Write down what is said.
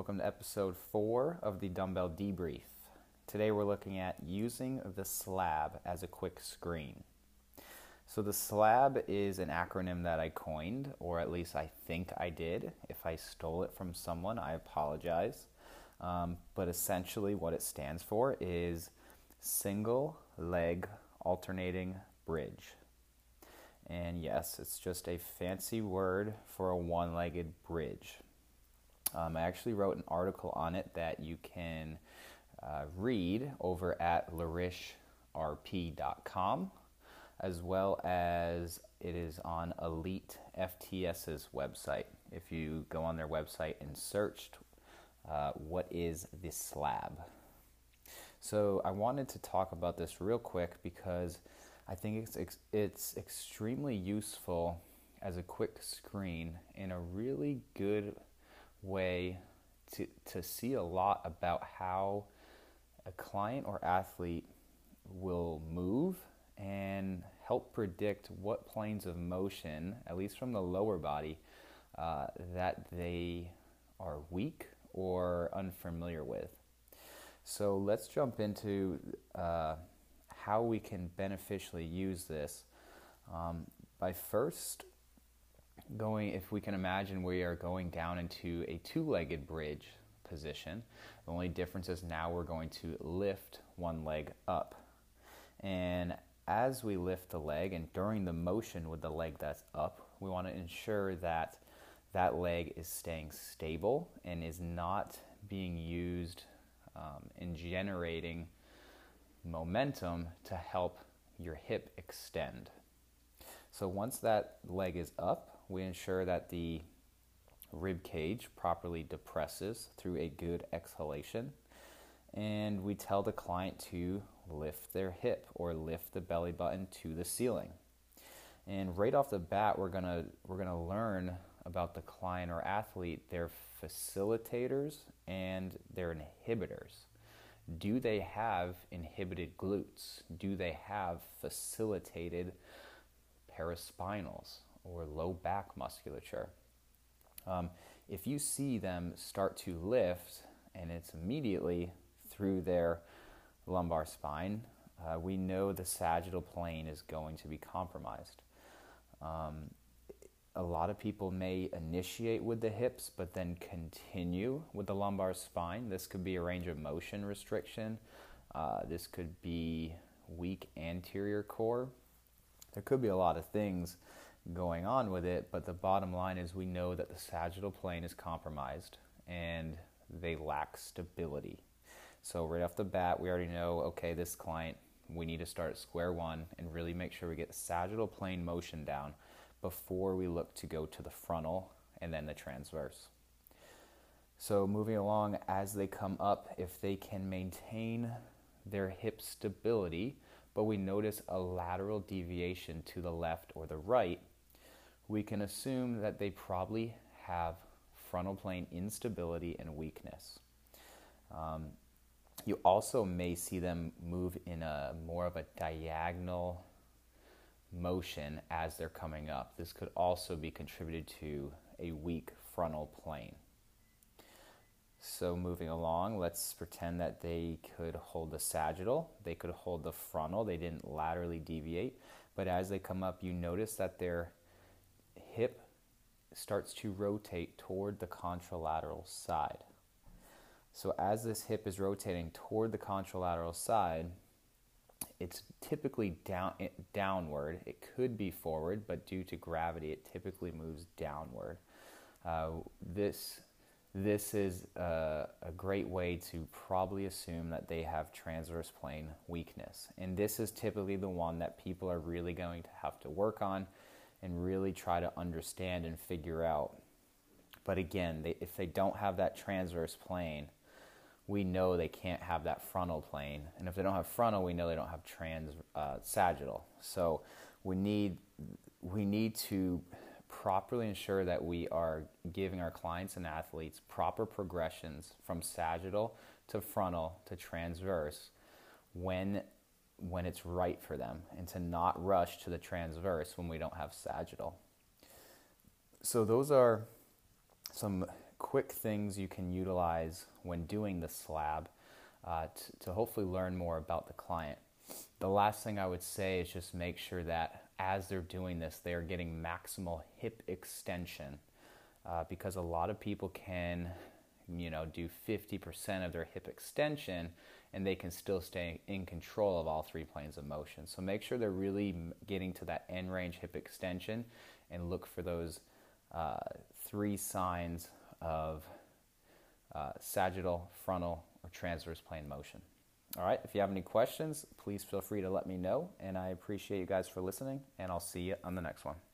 Welcome to episode four of the Dumbbell Debrief. Today we're looking at using the slab as a quick screen. So, the slab is an acronym that I coined, or at least I think I did. If I stole it from someone, I apologize. Um, but essentially, what it stands for is single leg alternating bridge. And yes, it's just a fancy word for a one legged bridge. Um, I actually wrote an article on it that you can uh, read over at larishrp.com, as well as it is on Elite FTS's website. If you go on their website and search uh, what is this slab. So I wanted to talk about this real quick because I think it's it's extremely useful as a quick screen in a really good way to, to see a lot about how a client or athlete will move and help predict what planes of motion, at least from the lower body, uh, that they are weak or unfamiliar with. So let's jump into uh, how we can beneficially use this um, by first going, if we can imagine, we are going down into a two legged bridge position. The only difference is now we're going to lift one leg up. And as we lift the leg and during the motion with the leg that's up, we want to ensure that that leg is staying stable and is not being used um, in generating momentum to help your hip extend. So once that leg is up, we ensure that the rib cage properly depresses through a good exhalation. And we tell the client to lift their hip or lift the belly button to the ceiling. And right off the bat, we're gonna we're gonna learn about the client or athlete, their facilitators and their inhibitors. Do they have inhibited glutes? Do they have facilitated paraspinals? Or low back musculature. Um, if you see them start to lift and it's immediately through their lumbar spine, uh, we know the sagittal plane is going to be compromised. Um, a lot of people may initiate with the hips but then continue with the lumbar spine. This could be a range of motion restriction. Uh, this could be weak anterior core. There could be a lot of things going on with it, but the bottom line is we know that the sagittal plane is compromised and they lack stability. So, right off the bat, we already know okay, this client, we need to start square one and really make sure we get sagittal plane motion down before we look to go to the frontal and then the transverse. So, moving along as they come up, if they can maintain their hip stability, but we notice a lateral deviation to the left or the right, we can assume that they probably have frontal plane instability and weakness. Um, you also may see them move in a more of a diagonal motion as they're coming up. This could also be contributed to a weak frontal plane. So, moving along, let's pretend that they could hold the sagittal, they could hold the frontal, they didn't laterally deviate, but as they come up, you notice that they're hip starts to rotate toward the contralateral side. So as this hip is rotating toward the contralateral side, it's typically down downward. It could be forward, but due to gravity, it typically moves downward. Uh, this this is a, a, great way to probably assume that they have transverse plane weakness, and this is typically the one that people are really going to have to work on and really try to understand and figure out. But again, they, if they don't have that transverse plane, we know they can't have that frontal plane. And if they don't have frontal, we know they don't have trans uh, sagittal. So we need we need to properly ensure that we are giving our clients and athletes proper progressions from sagittal to frontal to transverse when when it's right for them and to not rush to the transverse when we don't have sagittal. So, those are some quick things you can utilize when doing the slab uh, t- to hopefully learn more about the client. The last thing I would say is just make sure that as they're doing this, they are getting maximal hip extension uh, because a lot of people can, you know, do 50% of their hip extension and they can still stay in control of all three planes of motion. So make sure they're really getting to that end range hip extension and look for those uh, three signs of uh, sagittal, frontal, or transverse plane motion. All right, if you have any questions, please feel free to let me know. And I appreciate you guys for listening, and I'll see you on the next one.